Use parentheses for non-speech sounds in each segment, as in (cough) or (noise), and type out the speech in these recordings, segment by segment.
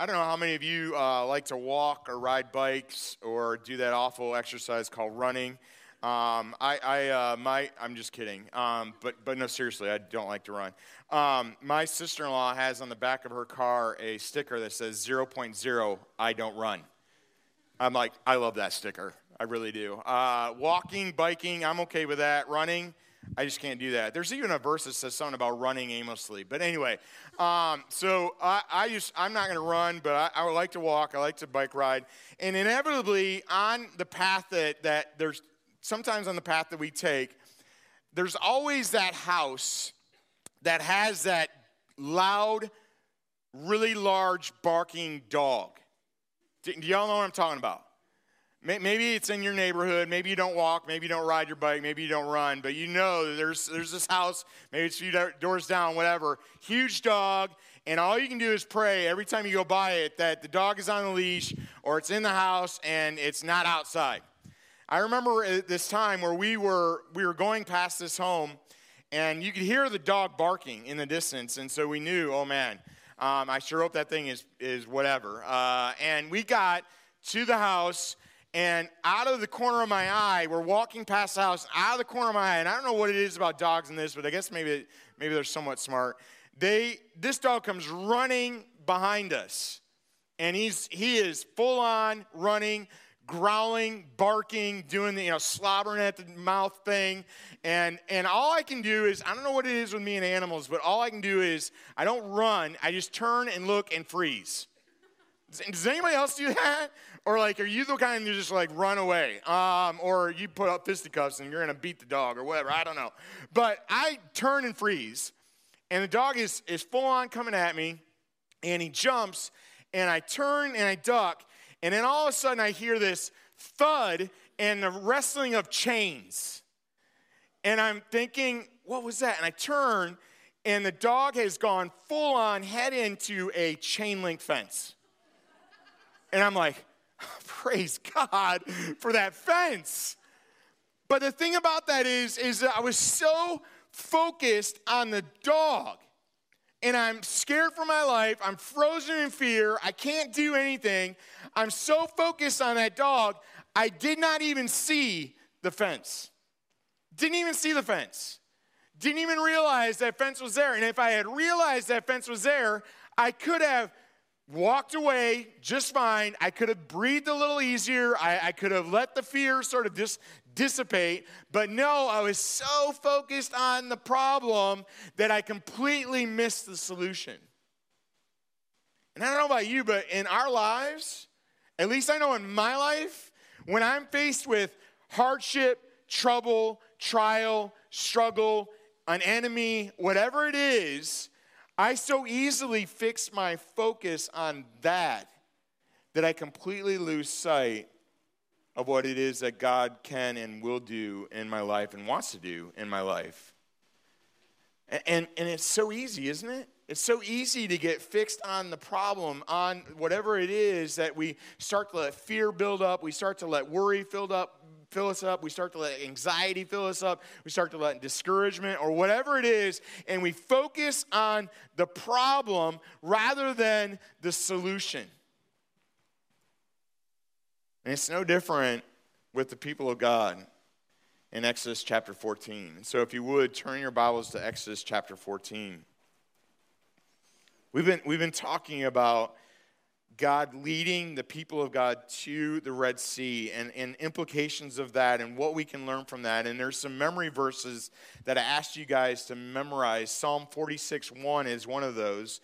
I don't know how many of you uh, like to walk or ride bikes or do that awful exercise called running. Um, I, I uh, my, I'm just kidding. Um, but, but no, seriously, I don't like to run. Um, my sister-in-law has on the back of her car a sticker that says 0.0, I don't run. I'm like, I love that sticker. I really do. Uh, walking, biking, I'm okay with that. Running, I just can't do that. There's even a verse that says something about running aimlessly. But anyway, um, so I, I just, I'm not going to run, but I, I would like to walk. I like to bike ride. And inevitably, on the path that, that there's sometimes on the path that we take, there's always that house that has that loud, really large barking dog. Do, do y'all know what I'm talking about? Maybe it's in your neighborhood. Maybe you don't walk. Maybe you don't ride your bike. Maybe you don't run. But you know there's, there's this house. Maybe it's a few doors down, whatever. Huge dog. And all you can do is pray every time you go by it that the dog is on the leash or it's in the house and it's not outside. I remember this time where we were, we were going past this home and you could hear the dog barking in the distance. And so we knew, oh man, um, I sure hope that thing is, is whatever. Uh, and we got to the house and out of the corner of my eye, we're walking past the house, out of the corner of my eye, and I don't know what it is about dogs in this, but I guess maybe, maybe they're somewhat smart. They, this dog comes running behind us, and he's, he is full on running, growling, barking, doing the, you know, slobbering at the mouth thing. And, and all I can do is, I don't know what it is with me and animals, but all I can do is, I don't run, I just turn and look and freeze. Does anybody else do that? Or like, are you the kind who just like run away? Um, or you put up fisticuffs and you're gonna beat the dog or whatever, I don't know. But I turn and freeze, and the dog is, is full on coming at me, and he jumps, and I turn and I duck, and then all of a sudden I hear this thud and the wrestling of chains. And I'm thinking, what was that? And I turn, and the dog has gone full on head into a chain link fence. And I'm like, (laughs) praise God for that fence. But the thing about that is, is that I was so focused on the dog. And I'm scared for my life. I'm frozen in fear. I can't do anything. I'm so focused on that dog, I did not even see the fence. Didn't even see the fence. Didn't even realize that fence was there. And if I had realized that fence was there, I could have walked away just fine. I could have breathed a little easier. I, I could have let the fear sort of dis, dissipate. But no, I was so focused on the problem that I completely missed the solution. And I don't know about you, but in our lives, at least I know in my life, when I'm faced with hardship, trouble, trial, struggle, an enemy, whatever it is, I so easily fix my focus on that that I completely lose sight of what it is that God can and will do in my life and wants to do in my life. And, and, and it's so easy, isn't it? It's so easy to get fixed on the problem, on whatever it is that we start to let fear build up, we start to let worry build up, fill us up, we start to let anxiety fill us up, we start to let discouragement or whatever it is, and we focus on the problem rather than the solution. And it's no different with the people of God in Exodus chapter 14. And so, if you would, turn your Bibles to Exodus chapter 14. We've been, we've been talking about God leading the people of God to the Red Sea and, and implications of that and what we can learn from that. And there's some memory verses that I asked you guys to memorize. Psalm 46 1 is one of those.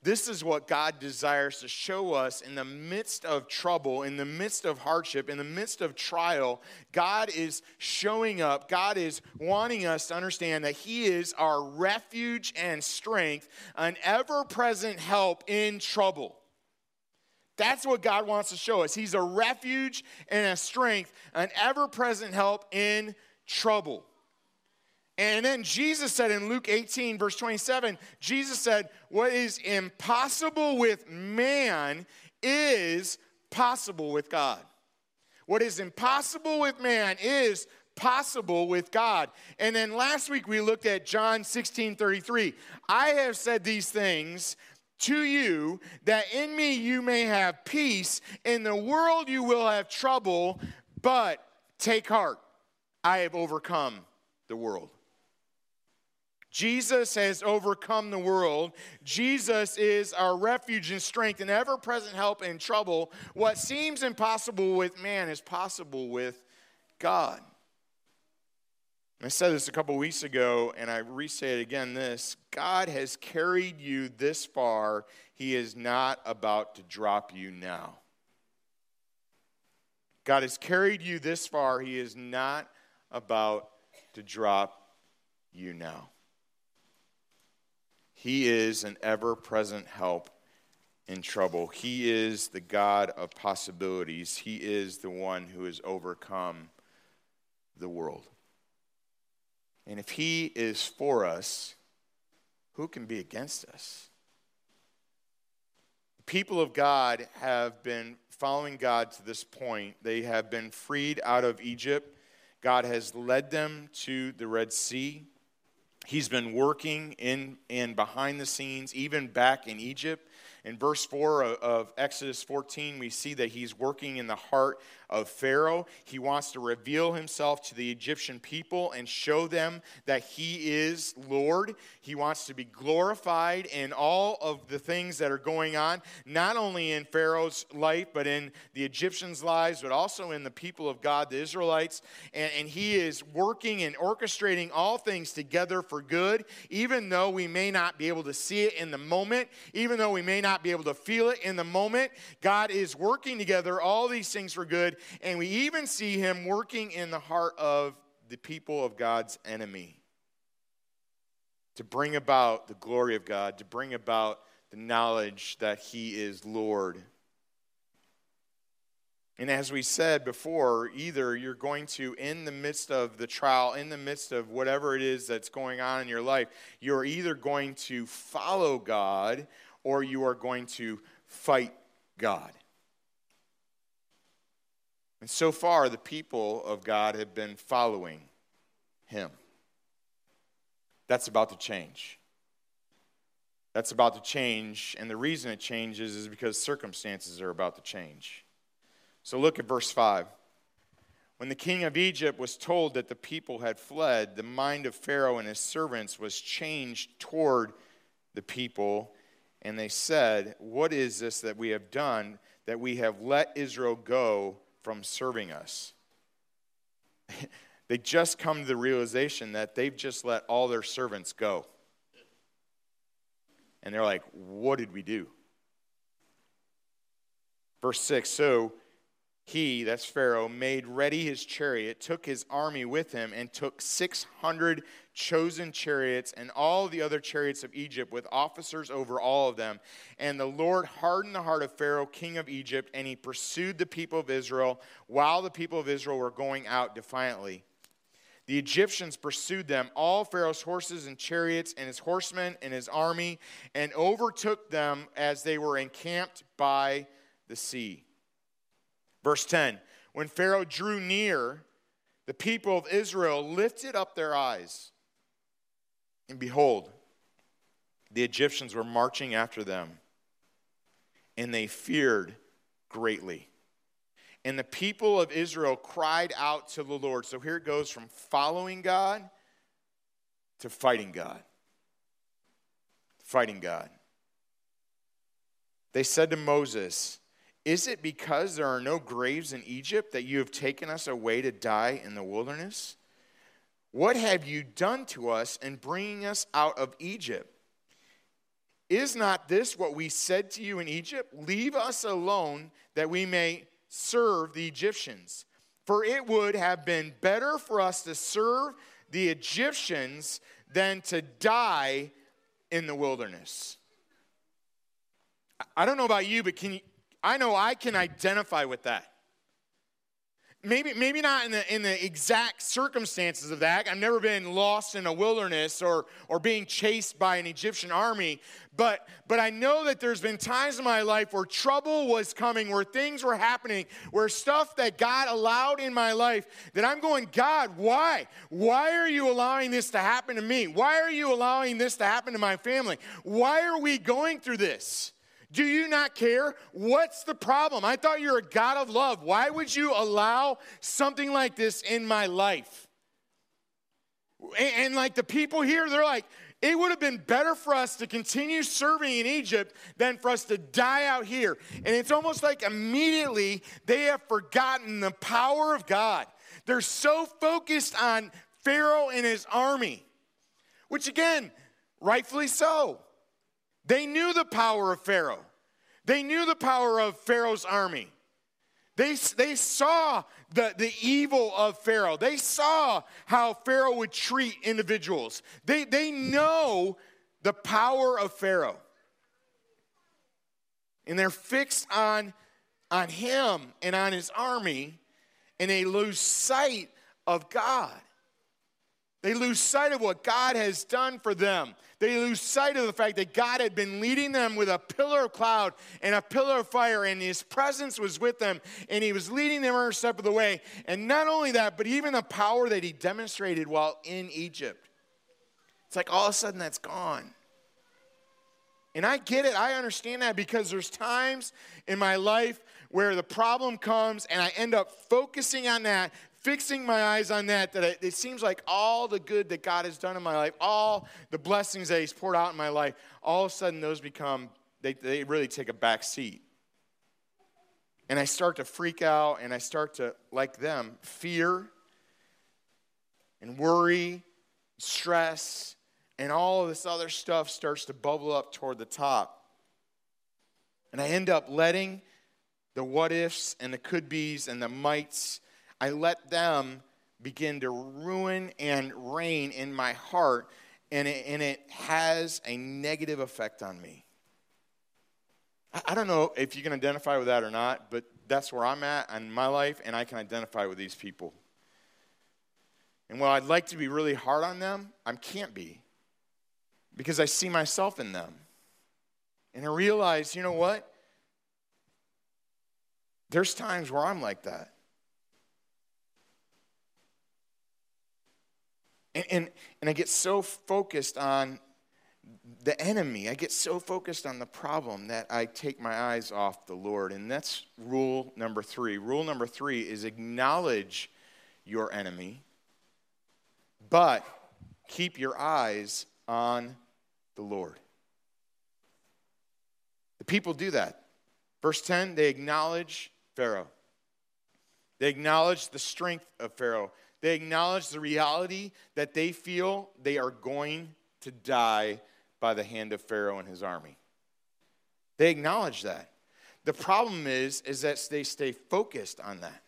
This is what God desires to show us in the midst of trouble, in the midst of hardship, in the midst of trial. God is showing up. God is wanting us to understand that He is our refuge and strength, an ever present help in trouble. That's what God wants to show us. He's a refuge and a strength, an ever present help in trouble. And then Jesus said in Luke 18, verse 27, Jesus said, What is impossible with man is possible with God. What is impossible with man is possible with God. And then last week we looked at John 16 33. I have said these things to you that in me you may have peace. In the world you will have trouble, but take heart. I have overcome the world. Jesus has overcome the world. Jesus is our refuge and strength and ever present help in trouble. What seems impossible with man is possible with God. I said this a couple weeks ago, and I resay it again this God has carried you this far. He is not about to drop you now. God has carried you this far. He is not about to drop you now. He is an ever present help in trouble. He is the God of possibilities. He is the one who has overcome the world. And if He is for us, who can be against us? The people of God have been following God to this point. They have been freed out of Egypt. God has led them to the Red Sea. He's been working in and behind the scenes, even back in Egypt. In verse 4 of Exodus 14, we see that he's working in the heart of Pharaoh. He wants to reveal himself to the Egyptian people and show them that he is Lord. He wants to be glorified in all of the things that are going on, not only in Pharaoh's life, but in the Egyptians' lives, but also in the people of God, the Israelites. And, and he is working and orchestrating all things together for good, even though we may not be able to see it in the moment, even though we may not be able to feel it in the moment. God is working together all these things for good and we even see him working in the heart of the people of God's enemy to bring about the glory of God, to bring about the knowledge that he is Lord. And as we said before, either you're going to, in the midst of the trial, in the midst of whatever it is that's going on in your life, you're either going to follow God or you are going to fight God. And so far, the people of God have been following him. That's about to change. That's about to change, and the reason it changes is because circumstances are about to change. So look at verse 5. When the king of Egypt was told that the people had fled, the mind of Pharaoh and his servants was changed toward the people, and they said, What is this that we have done that we have let Israel go from serving us. (laughs) they just come to the realization that they've just let all their servants go. And they're like, what did we do? Verse 6 So he, that's Pharaoh, made ready his chariot, took his army with him, and took 600 chosen chariots and all the other chariots of Egypt with officers over all of them. And the Lord hardened the heart of Pharaoh, king of Egypt, and he pursued the people of Israel while the people of Israel were going out defiantly. The Egyptians pursued them, all Pharaoh's horses and chariots, and his horsemen and his army, and overtook them as they were encamped by the sea. Verse 10 When Pharaoh drew near, the people of Israel lifted up their eyes, and behold, the Egyptians were marching after them, and they feared greatly. And the people of Israel cried out to the Lord. So here it goes from following God to fighting God. Fighting God. They said to Moses, is it because there are no graves in Egypt that you have taken us away to die in the wilderness? What have you done to us in bringing us out of Egypt? Is not this what we said to you in Egypt? Leave us alone that we may serve the Egyptians. For it would have been better for us to serve the Egyptians than to die in the wilderness. I don't know about you, but can you, I know I can identify with that. Maybe maybe not in the in the exact circumstances of that. I've never been lost in a wilderness or or being chased by an Egyptian army, but but I know that there's been times in my life where trouble was coming, where things were happening, where stuff that God allowed in my life that I'm going, God, why? Why are you allowing this to happen to me? Why are you allowing this to happen to my family? Why are we going through this? Do you not care? What's the problem? I thought you're a God of love. Why would you allow something like this in my life? And, and, like the people here, they're like, it would have been better for us to continue serving in Egypt than for us to die out here. And it's almost like immediately they have forgotten the power of God. They're so focused on Pharaoh and his army, which again, rightfully so. They knew the power of Pharaoh, they knew the power of Pharaoh's army. They, they saw the, the evil of Pharaoh. They saw how Pharaoh would treat individuals. They, they know the power of Pharaoh. And they're fixed on, on him and on his army, and they lose sight of God. They lose sight of what God has done for them. They lose sight of the fact that God had been leading them with a pillar of cloud and a pillar of fire, and His presence was with them, and He was leading them every step of the way. And not only that, but even the power that He demonstrated while in Egypt. It's like all of a sudden that's gone. And I get it, I understand that because there's times in my life where the problem comes and I end up focusing on that fixing my eyes on that, that it, seems like all the good that God has done in my life, all the blessings that He's poured out in my life, all of a sudden those become, they, they really take a back seat. And I start to freak out and I start to, like them, fear and worry, stress, and all of this other stuff starts to bubble up toward the top. And I end up letting the what ifs and the could be's and the mights I let them begin to ruin and reign in my heart, and it, and it has a negative effect on me. I, I don't know if you can identify with that or not, but that's where I'm at in my life, and I can identify with these people. And while I'd like to be really hard on them, I can't be because I see myself in them. And I realize, you know what? There's times where I'm like that. And, and, and I get so focused on the enemy. I get so focused on the problem that I take my eyes off the Lord. And that's rule number three. Rule number three is acknowledge your enemy, but keep your eyes on the Lord. The people do that. Verse 10, they acknowledge Pharaoh. They acknowledge the strength of Pharaoh. They acknowledge the reality that they feel they are going to die by the hand of Pharaoh and his army. They acknowledge that. The problem is, is that they stay focused on that.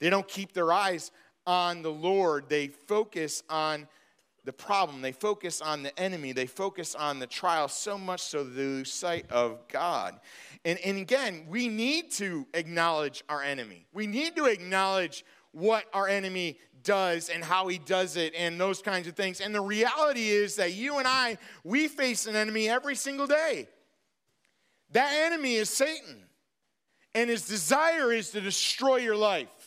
They don't keep their eyes on the Lord. They focus on the problem. They focus on the enemy. They focus on the trial so much so they lose sight of God. And, and again, we need to acknowledge our enemy. We need to acknowledge what our enemy does and how he does it and those kinds of things. And the reality is that you and I, we face an enemy every single day. That enemy is Satan. And his desire is to destroy your life.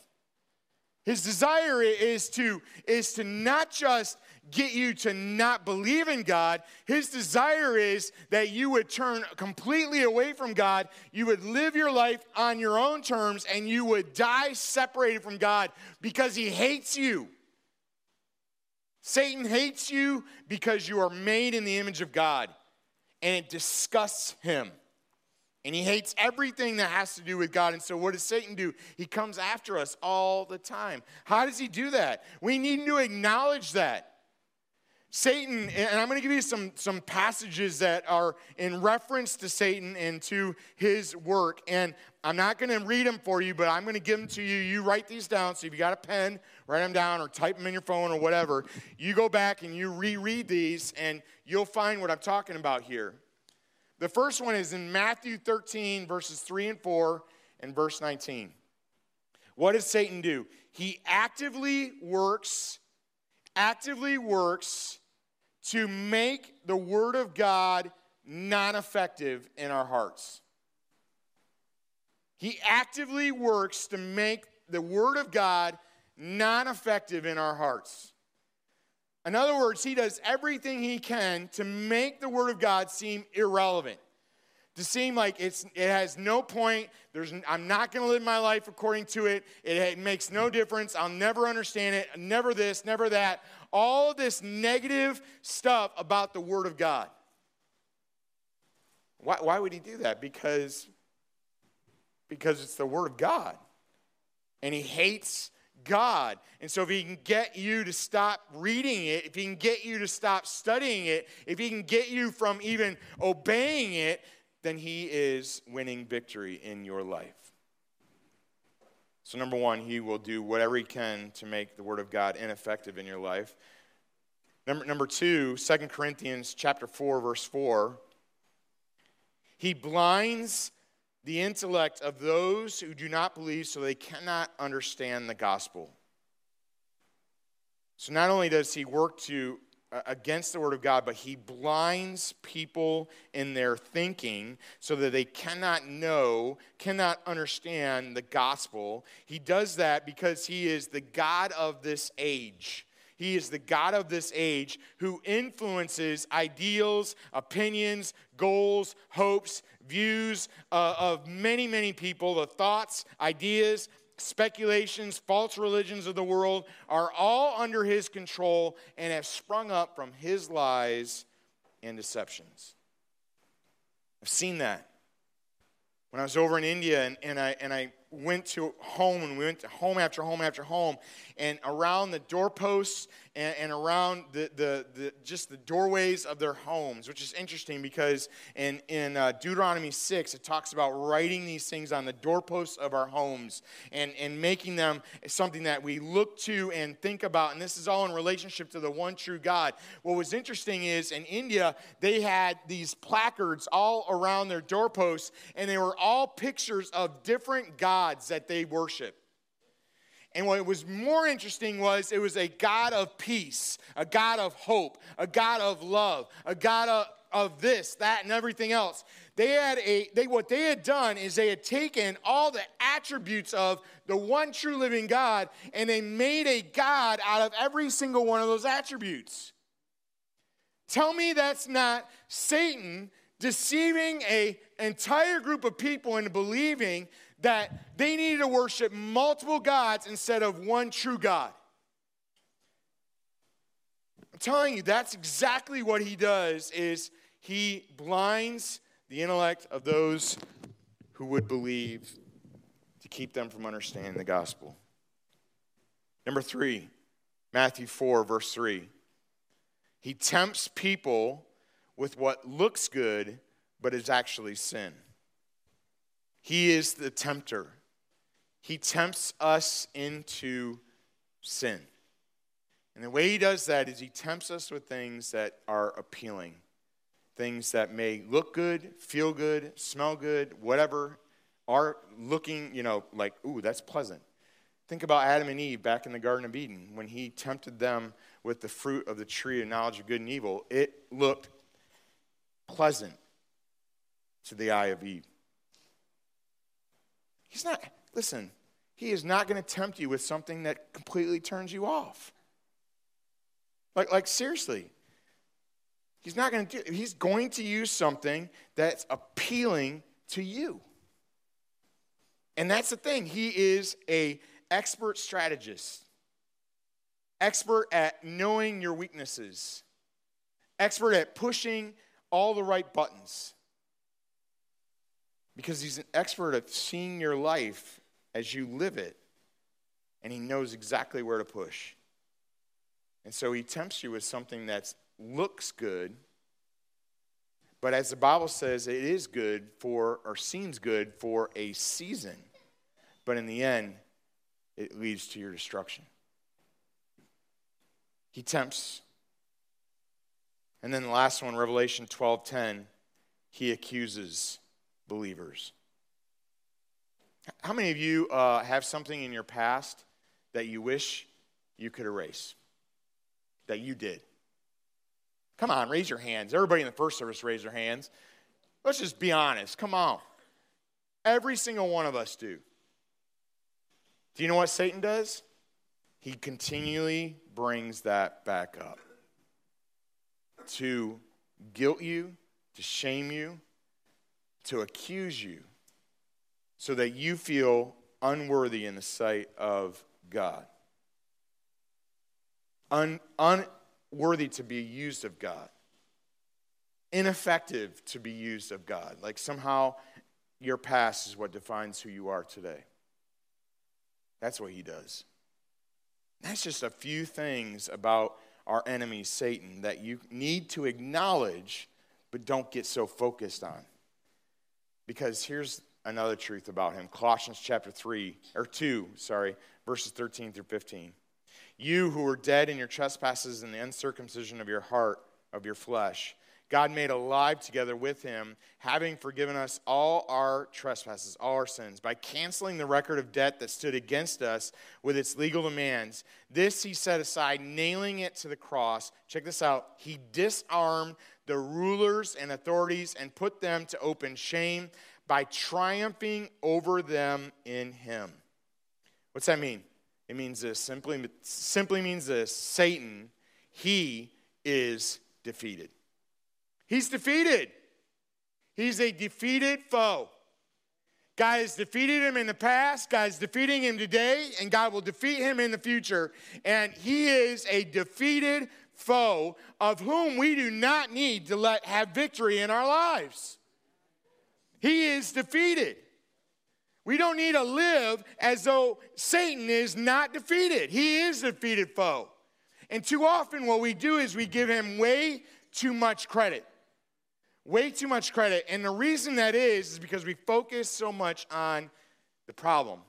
His desire is to, is to not just get you to not believe in God. His desire is that you would turn completely away from God. You would live your life on your own terms and you would die separated from God because he hates you. Satan hates you because you are made in the image of God and it disgusts him. And he hates everything that has to do with God. And so, what does Satan do? He comes after us all the time. How does he do that? We need to acknowledge that. Satan, and I'm going to give you some, some passages that are in reference to Satan and to his work. And I'm not going to read them for you, but I'm going to give them to you. You write these down. So if you got a pen, write them down or type them in your phone or whatever. You go back and you reread these, and you'll find what I'm talking about here. The first one is in Matthew 13, verses 3 and 4, and verse 19. What does Satan do? He actively works, actively works to make the Word of God non effective in our hearts. He actively works to make the Word of God non effective in our hearts. In other words, he does everything he can to make the Word of God seem irrelevant, to seem like it's, it has no point. There's, I'm not going to live my life according to it. it. Makes no difference. I'll never understand it. Never this, never that. All this negative stuff about the Word of God. Why, why would he do that? Because, because it's the Word of God. And he hates God. And so, if He can get you to stop reading it, if He can get you to stop studying it, if He can get you from even obeying it, then He is winning victory in your life. So, number one, He will do whatever He can to make the Word of God ineffective in your life. Number, number two, 2 Corinthians chapter 4, verse 4. He blinds the intellect of those who do not believe so they cannot understand the gospel. So not only does he work to uh, against the word of God, but he blinds people in their thinking so that they cannot know, cannot understand the gospel. He does that because he is the God of this age. He is the God of this age who influences ideals, opinions, goals, hopes, views uh, of many, many people, the thoughts, ideas, speculations, false religions of the world are all under his control and have sprung up from his lies and deceptions. I've seen that. When I was over in India and, and, I, and I went to home and we went to home after home after home and around the doorposts and, and around the, the, the, just the doorways of their homes which is interesting because in, in uh, deuteronomy 6 it talks about writing these things on the doorposts of our homes and, and making them something that we look to and think about and this is all in relationship to the one true god what was interesting is in india they had these placards all around their doorposts and they were all pictures of different gods that they worship. And what was more interesting was it was a God of peace, a God of hope, a God of love, a God of, of this, that, and everything else. They had a they what they had done is they had taken all the attributes of the one true living God and they made a God out of every single one of those attributes. Tell me that's not Satan deceiving a entire group of people into believing that they needed to worship multiple gods instead of one true God. I'm telling you, that's exactly what he does is he blinds the intellect of those who would believe to keep them from understanding the gospel. Number three, Matthew 4, verse 3. He tempts people with what looks good but is actually sin. He is the tempter. He tempts us into sin. And the way he does that is he tempts us with things that are appealing, things that may look good, feel good, smell good, whatever, are looking, you know, like, ooh, that's pleasant. Think about Adam and Eve back in the Garden of Eden when he tempted them with the fruit of the tree of knowledge of good and evil. It looked pleasant to the eye of Eve. He's not, listen, he is not going to tempt you with something that completely turns you off. Like, like seriously. He's not going to do he's going to use something that's appealing to you. And that's the thing. He is a expert strategist. Expert at knowing your weaknesses. Expert at pushing all the right buttons because he's an expert at seeing your life as you live it, and he knows exactly where to push. And so he tempts you with something that looks good, but as the Bible says, it is good for, or seems good for a season. But in the end, it leads to your destruction. He tempts. And then the last one, Revelation 12:10, he accuses believers. How many of you uh, have something in your past that you wish you could erase? That you did? Come on, raise your hands. Everybody in the first service raise their hands. Let's just be honest. Come on. Every single one of us do. Do you know what Satan does? He continually brings that back up to guilt you, to shame you, to accuse you, so that you feel unworthy in the sight of God. Un, unworthy to be used of God. Ineffective to be used of God. Like somehow your past is what defines who you are today. That's what he does. That's just a few things about our enemy, Satan, that you need to acknowledge, but don't get so focused on. Because here's another truth about him Colossians chapter 3, or 2, sorry, verses 13 through 15. You who were dead in your trespasses and the uncircumcision of your heart, of your flesh, God made alive together with him, having forgiven us all our trespasses, all our sins, by canceling the record of debt that stood against us with its legal demands. This he set aside, nailing it to the cross. Check this out. He disarmed the rulers and authorities and put them to open shame by triumphing over them in him. What's that mean? It means this simply, simply means this Satan, he is defeated. He's defeated. He's a defeated foe. God has defeated him in the past, God's defeating him today, and God will defeat him in the future. And he is a defeated foe of whom we do not need to let have victory in our lives. He is defeated. We don't need to live as though Satan is not defeated. He is a defeated foe. And too often, what we do is we give him way too much credit way too much credit. And the reason that is, is because we focus so much on the problem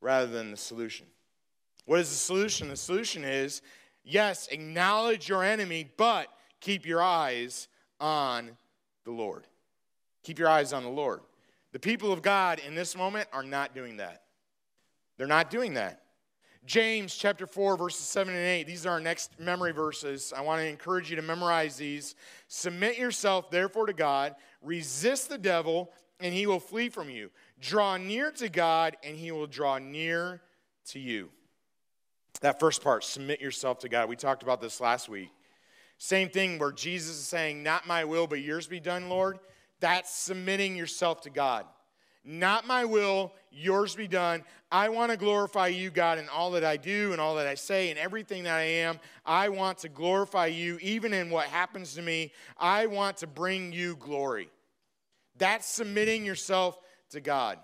rather than the solution. What is the solution? The solution is yes, acknowledge your enemy, but keep your eyes on the Lord. Keep your eyes on the Lord. The people of God in this moment are not doing that. They're not doing that. James chapter 4, verses 7 and 8. These are our next memory verses. I want to encourage you to memorize these. Submit yourself, therefore, to God. Resist the devil, and he will flee from you. Draw near to God, and he will draw near to you. That first part, submit yourself to God. We talked about this last week. Same thing where Jesus is saying, Not my will, but yours be done, Lord. That's submitting yourself to God. Not my will, yours be done. I want to glorify you, God, in all that I do and all that I say and everything that I am. I want to glorify you even in what happens to me. I want to bring you glory. That's submitting yourself to God.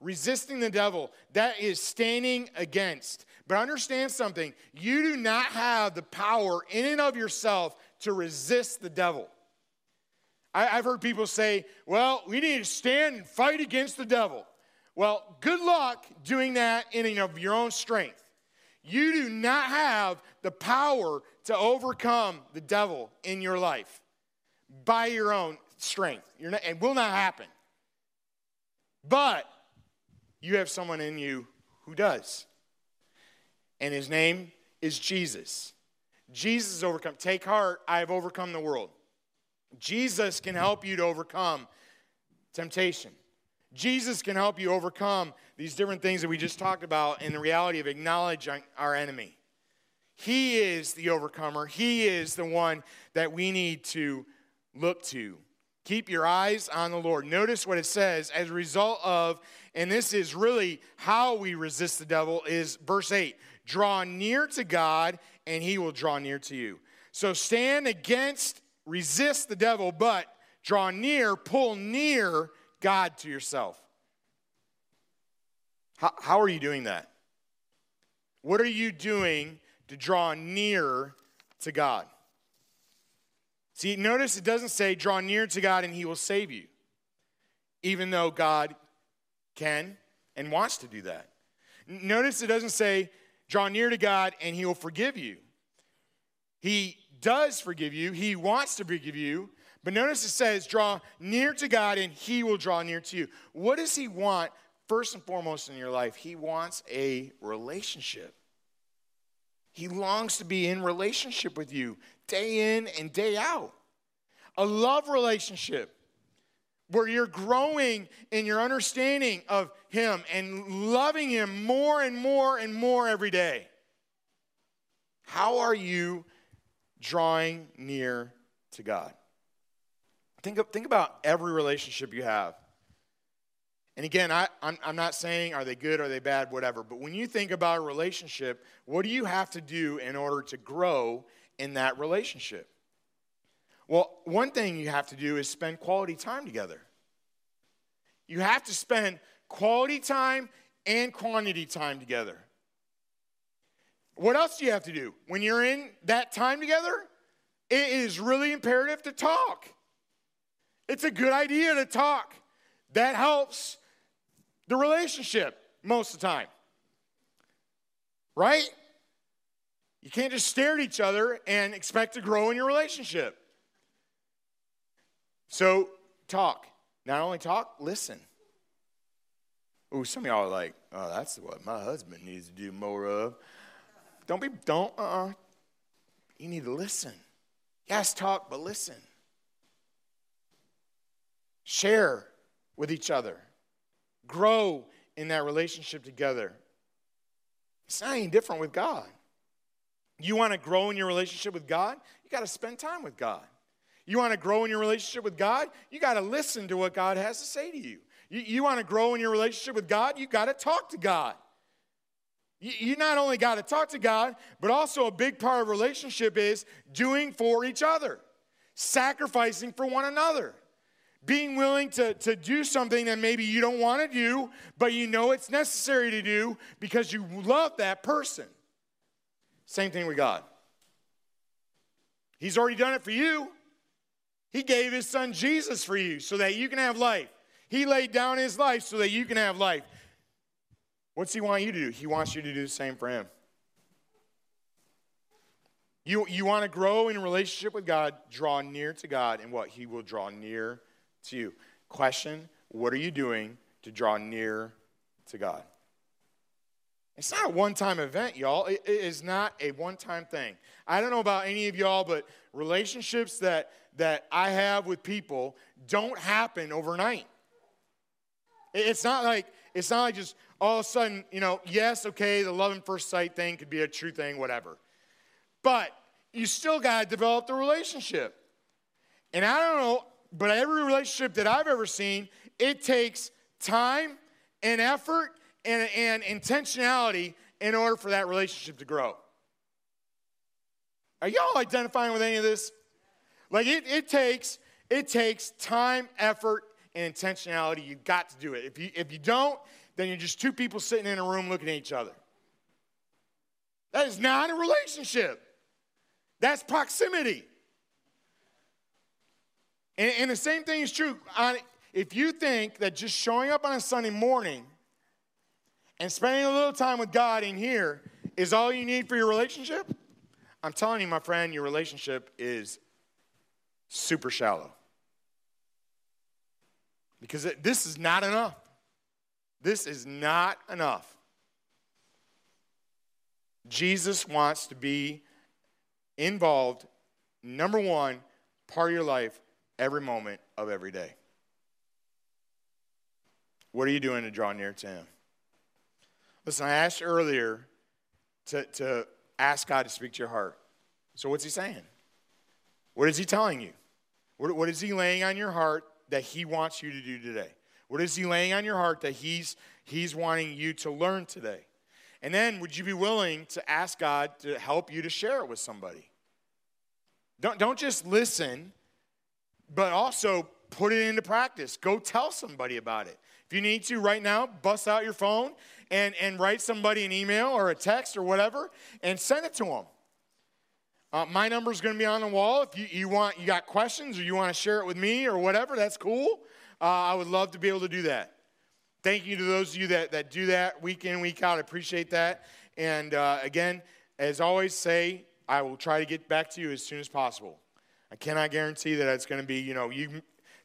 Resisting the devil, that is standing against. But understand something you do not have the power in and of yourself to resist the devil. I, have heard people say, well, we need to stand and fight against the devil. Well, good luck doing that in and of your own strength. You do not have the power to overcome the devil in your life by your own strength. Not, it will not happen. But you have someone in you who does. And his name is Jesus. Jesus has overcome. Take heart, I have overcome the world. Jesus can help you to overcome temptation. Jesus can help you overcome these different things that we just talked about in the reality of acknowledging our enemy. He is the overcomer, He is the one that we need to look to. Keep your eyes on the Lord. Notice what it says as a result of, and this is really how we resist the devil, is verse 8 draw near to God, and He will draw near to you. So stand against resist the devil, but draw near, pull near God to yourself. How, how are you doing that? What are you doing to draw near to God? See, notice it doesn't say draw near to God and he will save you, even though God can and wants to do that. Notice it doesn't say draw near to God and he will forgive you. He does forgive you, He wants to forgive you. But notice it says, draw near to God and He will draw near to you. What does He want first and foremost in your life, He wants a relationship. He longs to be in relationship with you day in and day out. A love relationship where you're growing in your understanding of Him and loving Him more and more and more every day. How are you drawing near to God? Think, of, think about every relationship you have. And again, I, I'm, I'm not saying are they good, are they bad, whatever. But when you think about a relationship, what do you have to do in order to grow in that relationship? Well, one thing you have to do is spend quality time together. You have to spend quality time and quantity time together. What else do you have to do? When you're in that time together, it is really imperative to talk. It's a good idea to talk. That helps the relationship most of the time. Right? You can't just stare at each other and expect to grow in your relationship. So, talk. Not only talk, listen. Ooh, some of y'all are like, oh, that's what my husband needs to do more of. Don't be, don't, uh uh-uh. uh You need to listen. Yes, talk, but listen. Share with each other grow in that relationship together. It's not any different with God. You want to grow in your relationship with God? You got to spend time with God. You want to grow in your relationship with God? You got to listen to what God has to say to you. You, you want to grow in your relationship with God? You got to talk to God. You, not only got to talk to God, but also a big part of relationship is doing for each other, sacrificing for one another being willing to, to do something that maybe you don't want to do, but you know it's necessary to do because you love that person. Same thing with God. He's already done it for you. He gave his son Jesus for you so that you can have life. He laid down his life so that you can have life. What's he want you to do? He wants you to do the same for him. You, you want to grow in a relationship with God, draw near to God, and what? He will draw near to you. Question What are you doing to draw near to God? It's not a one time event, y'all. It is not a one time thing. I don't know about any of y'all, but relationships that, that I have with people don't happen overnight. It's not like it's not like just all of a sudden, you know, yes, okay, the love and first sight thing could be a true thing, whatever. But you still got to develop the relationship. And I don't know, but every relationship that I've ever seen, it takes time and effort and, and intentionality in order for that relationship to grow. Are y'all identifying with any of this? Like it, it takes it takes time, effort, and intentionality. You've got to do it. If you if you don't, then you're just two people sitting in a room looking at each other. That is not a relationship. That's proximity. And, and the same thing is true. If you think that just showing up on a Sunday morning and spending a little time with God in here is all you need for your relationship, I'm telling you, my friend, your relationship is super shallow. Because this is not enough. This is not enough. Jesus wants to be involved, number one, part of your life every moment of every day. What are you doing to draw near to Him? Listen, I asked earlier to, to ask God to speak to your heart. So, what's He saying? What is He telling you? What, what is He laying on your heart that He wants you to do today? What is He laying on your heart that He's, he's wanting you to learn today? And then, would you be willing to ask God to help you to share it with somebody? Don't, don't just listen but also put it into practice. Go tell somebody about it. If you need to right now, bust out your phone and, and write somebody an email or a text or whatever and send it to them. Uh, my number is going to be on the wall. If you, you want, you got questions or you want to share it with me or whatever, that's cool. Uh, I would love to be able to do that. Thank you to those of you that, that do that week in, week out. I appreciate that. And uh, again, as always, say, I will try to get back to you as soon as possible. I cannot guarantee that it's going to be, you know, you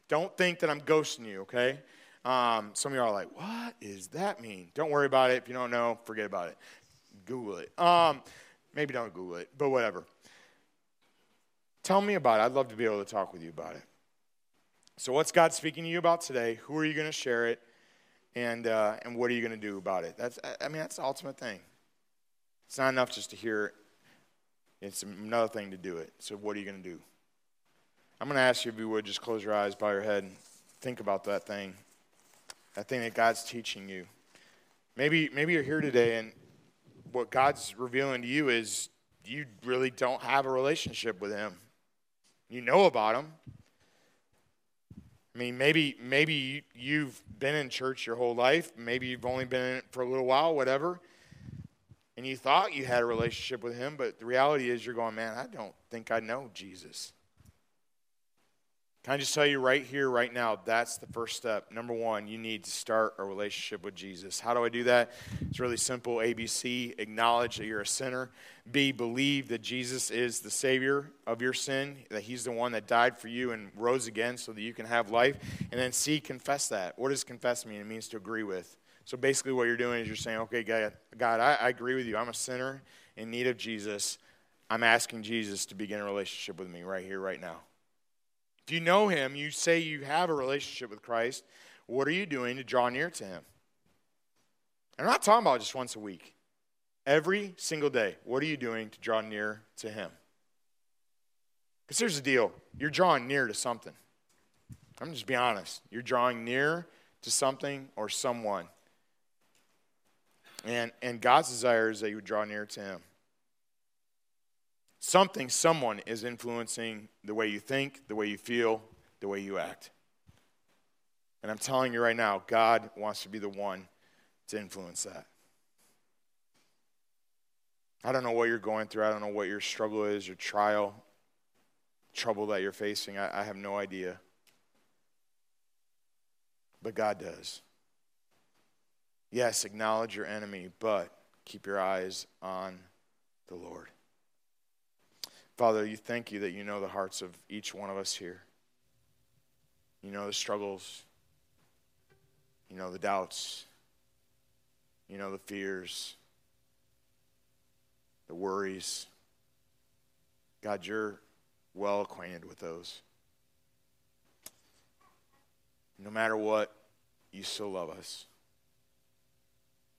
don't think that I'm ghosting you, okay? Um, some of you are like, what does that mean? Don't worry about it. If you don't know, forget about it. Google it. Um, maybe don't Google it, but whatever. Tell me about it. I'd love to be able to talk with you about it. So, what's God speaking to you about today? Who are you going to share it? And, uh, and what are you going to do about it? That's, I mean, that's the ultimate thing. It's not enough just to hear it, it's another thing to do it. So, what are you going to do? I'm going to ask you if you would just close your eyes, bow your head, and think about that thing, that thing that God's teaching you. Maybe, maybe you're here today and what God's revealing to you is you really don't have a relationship with Him. You know about Him. I mean, maybe maybe you've been in church your whole life. Maybe you've only been in it for a little while, whatever. And you thought you had a relationship with Him, but the reality is you're going, man, I don't think I know Jesus. Can I just tell you right here, right now, that's the first step. Number one, you need to start a relationship with Jesus. How do I do that? It's really simple ABC acknowledge that you're a sinner. B, believe that Jesus is the Savior of your sin, that He's the one that died for you and rose again so that you can have life. And then C, confess that. What does confess mean? It means to agree with. So basically, what you're doing is you're saying, okay, God, God I, I agree with you. I'm a sinner in need of Jesus. I'm asking Jesus to begin a relationship with me right here, right now. If you know him, you say you have a relationship with Christ, what are you doing to draw near to him? I'm not talking about just once a week. Every single day, what are you doing to draw near to him? Because here's the deal you're drawing near to something. I'm just be honest. You're drawing near to something or someone. And, and God's desire is that you would draw near to him. Something, someone is influencing the way you think, the way you feel, the way you act. And I'm telling you right now, God wants to be the one to influence that. I don't know what you're going through. I don't know what your struggle is, your trial, trouble that you're facing. I, I have no idea. But God does. Yes, acknowledge your enemy, but keep your eyes on the Lord. Father, you thank you that you know the hearts of each one of us here. You know the struggles. You know the doubts. You know the fears, the worries. God, you're well acquainted with those. No matter what, you still love us.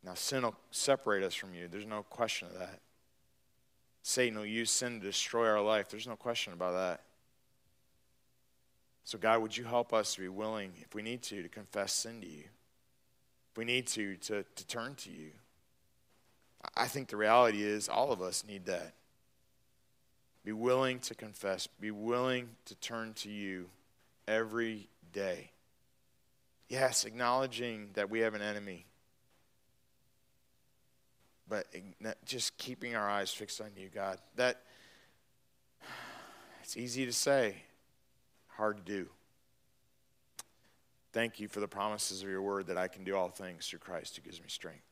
Now, sin will separate us from you. There's no question of that. Satan will use sin to destroy our life. There's no question about that. So, God, would you help us to be willing, if we need to, to confess sin to you? If we need to, to, to turn to you. I think the reality is all of us need that. Be willing to confess, be willing to turn to you every day. Yes, acknowledging that we have an enemy but just keeping our eyes fixed on you, God. That it's easy to say, hard to do. Thank you for the promises of your word that I can do all things through Christ who gives me strength.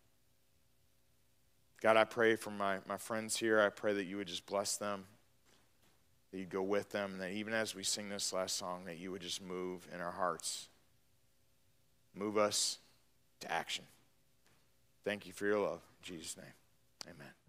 God, I pray for my, my friends here. I pray that you would just bless them, that you'd go with them, and that even as we sing this last song, that you would just move in our hearts. Move us to action. Thank you for your love. In Jesus' name, amen.